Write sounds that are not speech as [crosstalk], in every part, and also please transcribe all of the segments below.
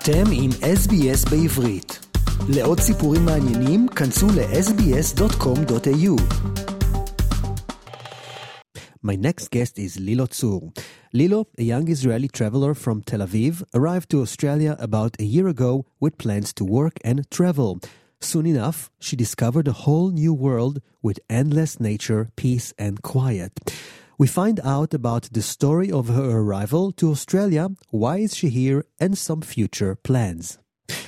אתם עם SBS בעברית. לעוד סיפורים מעניינים, כנסו ל-sbs.com.au. My next guest is Lilo Tsur. Lilo, a young Israeli traveler from Tel Aviv, arrived to Australia about a year ago with plans to work and travel. Soon enough, she discovered a whole new world with endless nature, peace, and quiet. We find out about the story of her arrival to Australia, why is she here, and some future plans.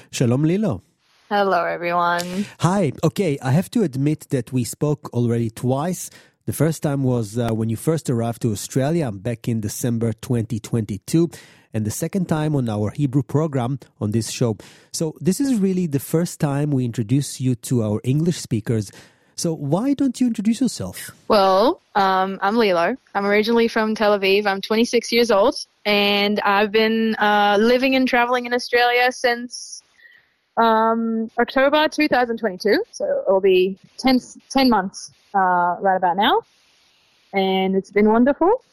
Shalom Lilo. Hello, everyone. Hi. Okay, I have to admit that we spoke already twice. The first time was uh, when you first arrived to Australia back in December 2022, and the second time on our Hebrew program on this show. So, this is really the first time we introduce you to our English speakers. So, why don't you introduce yourself? Well, um, I'm Lilo. I'm originally from Tel Aviv. I'm 26 years old, and I've been uh, living and traveling in Australia since um, October 2022. So it'll be 10, 10 months uh, right about now, and it's been wonderful.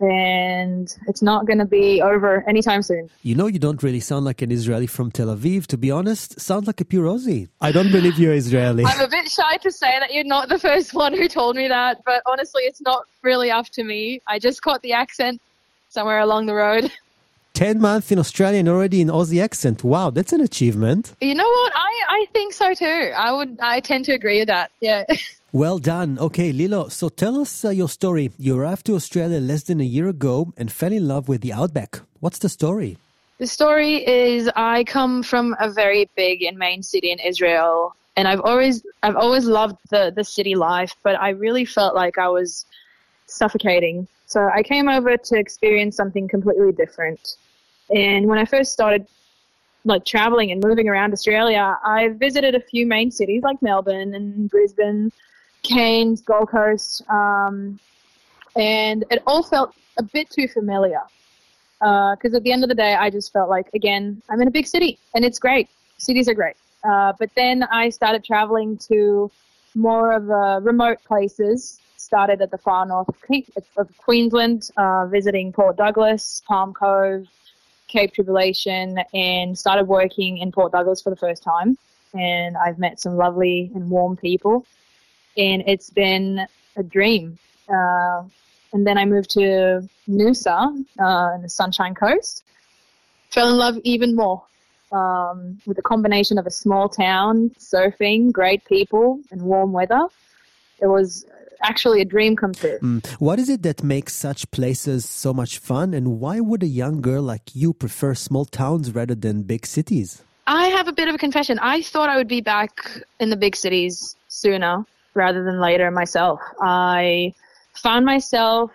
And it's not going to be over anytime soon. You know, you don't really sound like an Israeli from Tel Aviv. To be honest, sound like a pure Aussie. I don't believe you're Israeli. I'm a bit shy to say that you're not the first one who told me that, but honestly, it's not really up to me. I just caught the accent somewhere along the road. [laughs] 10 months in Australia and already in Aussie accent. Wow, that's an achievement. You know what? I, I think so too. I would I tend to agree with that. Yeah. [laughs] Well done. Okay, Lilo, so tell us uh, your story. You arrived to Australia less than a year ago and fell in love with the outback. What's the story? The story is I come from a very big and main city in Israel and I've always I've always loved the, the city life, but I really felt like I was suffocating. So I came over to experience something completely different. And when I first started like traveling and moving around Australia, I visited a few main cities like Melbourne and Brisbane, Cairns, Gold Coast, um, and it all felt a bit too familiar. Because at the end of the day, I just felt like, again, I'm in a big city and it's great. Cities are great. Uh, but then I started traveling to more of uh, remote places. Started at the far north of, of Queensland, uh, visiting Port Douglas, Palm Cove, Cape Tribulation, and started working in Port Douglas for the first time. And I've met some lovely and warm people, and it's been a dream. Uh, and then I moved to Noosa uh, in the Sunshine Coast. Fell in love even more um, with a combination of a small town, surfing, great people, and warm weather. It was actually a dream come true. Mm. What is it that makes such places so much fun, and why would a young girl like you prefer small towns rather than big cities? I have a bit of a confession. I thought I would be back in the big cities sooner rather than later myself. I found myself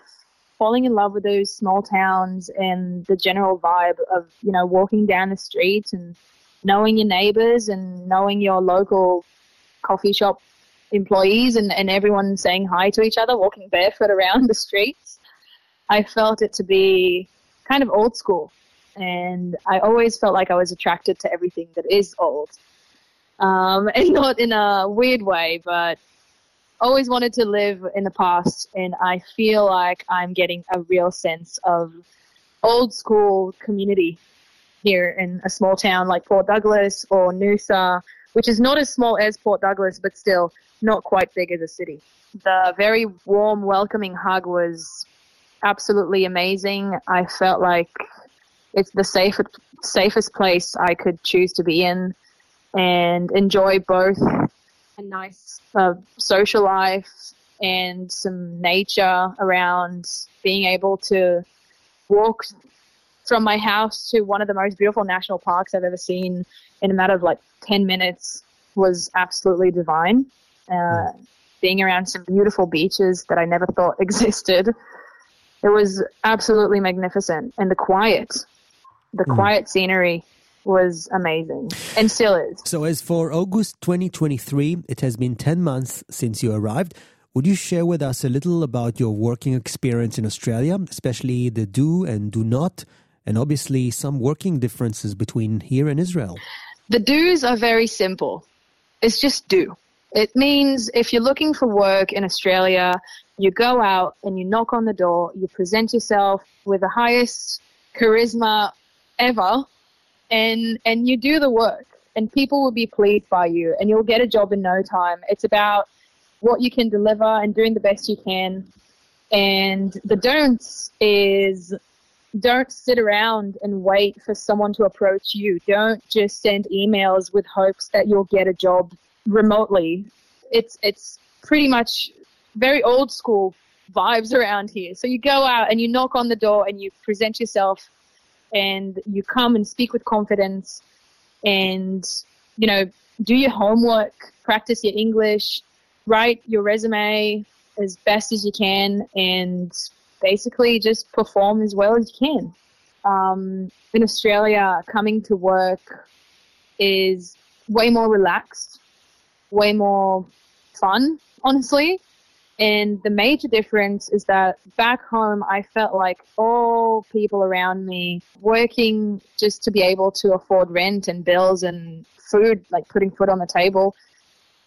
falling in love with those small towns and the general vibe of, you know, walking down the streets and knowing your neighbors and knowing your local coffee shop employees and, and everyone saying hi to each other, walking barefoot around [laughs] the streets. I felt it to be kind of old school. And I always felt like I was attracted to everything that is old. Um, [laughs] and not in a weird way, but always wanted to live in the past. And I feel like I'm getting a real sense of old school community here in a small town like Port Douglas or Noosa, which is not as small as Port Douglas, but still not quite big as a city. The very warm, welcoming hug was absolutely amazing. I felt like it's the safest safest place I could choose to be in and enjoy both a nice uh, social life and some nature around being able to walk from my house to one of the most beautiful national parks I've ever seen in a matter of like 10 minutes was absolutely divine. Uh, being around some beautiful beaches that I never thought [laughs] existed. It was absolutely magnificent. And the quiet, the Mm. quiet scenery was amazing and still is. So, as for August 2023, it has been 10 months since you arrived. Would you share with us a little about your working experience in Australia, especially the do and do not, and obviously some working differences between here and Israel? The do's are very simple. It's just do. It means if you're looking for work in Australia, you go out and you knock on the door, you present yourself with the highest charisma ever, and and you do the work and people will be pleased by you and you'll get a job in no time. It's about what you can deliver and doing the best you can. And the don'ts is don't sit around and wait for someone to approach you. Don't just send emails with hopes that you'll get a job remotely. It's it's pretty much very old school vibes around here. So you go out and you knock on the door and you present yourself and you come and speak with confidence and you know do your homework, practice your English, write your resume as best as you can and basically just perform as well as you can. Um, in Australia, coming to work is way more relaxed, way more fun, honestly. And the major difference is that back home, I felt like all people around me working just to be able to afford rent and bills and food, like putting food on the table,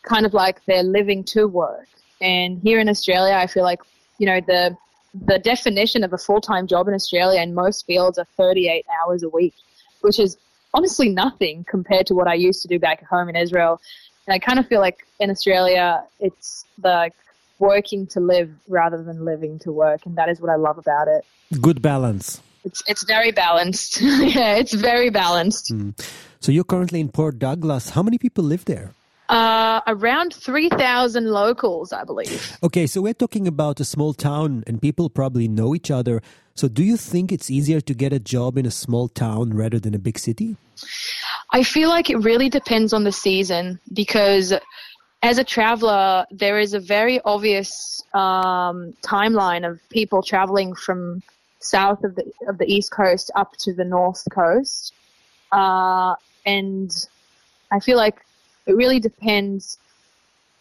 kind of like they're living to work. And here in Australia, I feel like, you know, the the definition of a full time job in Australia in most fields are 38 hours a week, which is honestly nothing compared to what I used to do back home in Israel. And I kind of feel like in Australia, it's the working to live rather than living to work, and that is what I love about it. Good balance. It's it's very balanced. [laughs] yeah, it's very balanced. Mm. So you're currently in Port Douglas. How many people live there? Uh, around 3,000 locals, I believe. Okay, so we're talking about a small town and people probably know each other. So do you think it's easier to get a job in a small town rather than a big city? I feel like it really depends on the season because as a traveler, there is a very obvious um, timeline of people traveling from south of the of the east coast up to the north coast, uh, and I feel like it really depends,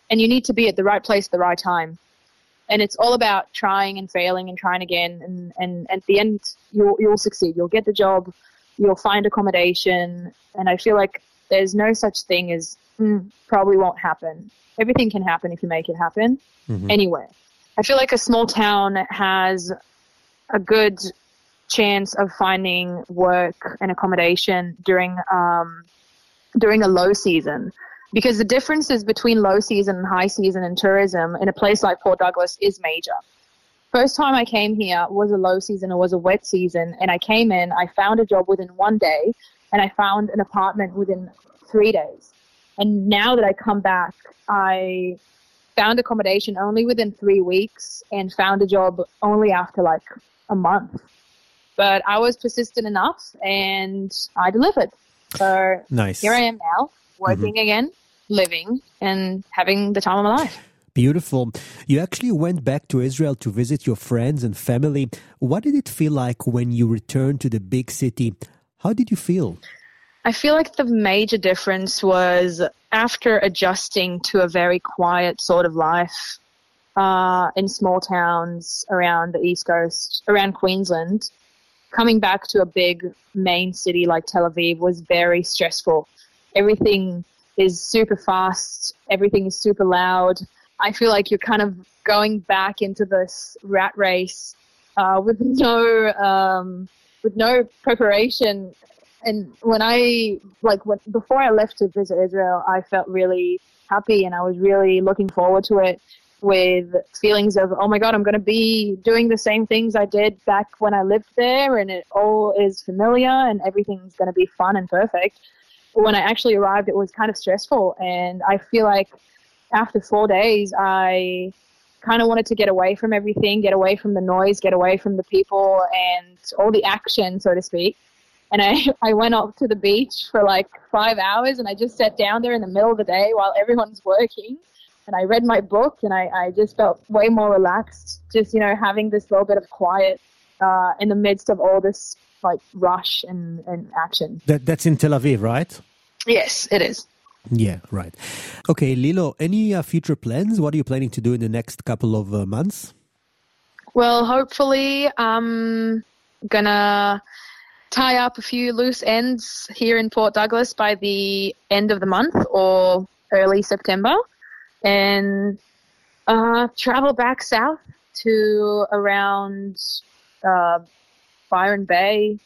and you need to be at the right place at the right time. And it's all about trying and failing and trying again. And, and, at the end, you'll, you'll succeed. You'll get the job. You'll find accommodation. And I feel like there's no such thing as mm, probably won't happen. Everything can happen if you make it happen mm-hmm. anywhere. I feel like a small town has a good chance of finding work and accommodation during um, during a low season because the differences between low season and high season in tourism in a place like Port Douglas is major. First time I came here was a low season, it was a wet season, and I came in, I found a job within one day, and I found an apartment within three days. And now that I come back, I found accommodation only within three weeks and found a job only after like a month. But I was persistent enough and I delivered. So nice. here I am now, working mm-hmm. again, living and having the time of my life. Beautiful. You actually went back to Israel to visit your friends and family. What did it feel like when you returned to the big city? How did you feel? I feel like the major difference was after adjusting to a very quiet sort of life uh, in small towns around the East Coast, around Queensland, coming back to a big main city like Tel Aviv was very stressful. Everything is super fast. Everything is super loud. I feel like you're kind of going back into this rat race uh, with [laughs] no um, with no preparation. And when I like when, before I left to visit Israel, I felt really happy and I was really looking forward to it with feelings of oh my god i'm going to be doing the same things i did back when i lived there and it all is familiar and everything's going to be fun and perfect But when I actually arrived, it was kind of stressful. And I feel like after four days, I kind of wanted to get away from everything, get away from the noise, get away from the people and all the action, so to speak. And I, [laughs] I went up to the beach for like five hours and I just sat down there in the middle of the day while everyone's [laughs] working. And I read my book and I, I just felt way more relaxed, just, you know, having this little bit of quiet uh, in the midst of all this like rush and, and action. That that's in Tel Aviv, right? Yes, it is. Yeah, right. Okay, Lilo, any uh, future plans? What are you planning to do in the next couple of uh, months? Well, hopefully, I'm gonna tie up a few loose ends here in Port Douglas by the end of the month or early September, and uh, travel back south to around uh, Byron Bay,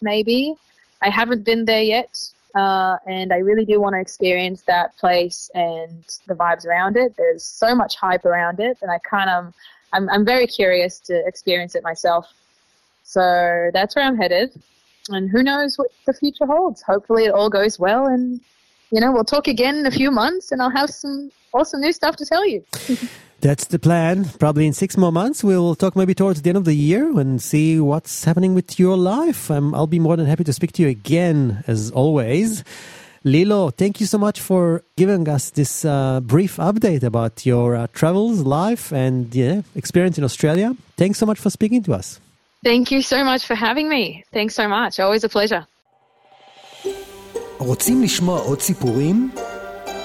maybe, I haven't been there yet, uh, and I really do want to experience that place and the vibes around it. There's so much hype around it, and I kind of, I'm, I'm very curious to experience it myself. So that's where I'm headed, and who knows what the future holds. Hopefully, it all goes well, and you know, we'll talk again in a few months, and I'll have some awesome new stuff to tell you. [laughs] That's the plan. Probably in six more months, we'll talk maybe towards the end of the year and see what's happening with your life. Um, I'll be more than happy to speak to you again, as always. Lilo, thank you so much for giving us this uh, brief update about your uh, travels, life, and yeah, experience in Australia. Thanks so much for speaking to us. Thank you so much for having me. Thanks so much. Always a pleasure. רוצים לשמוע עוד סיפורים?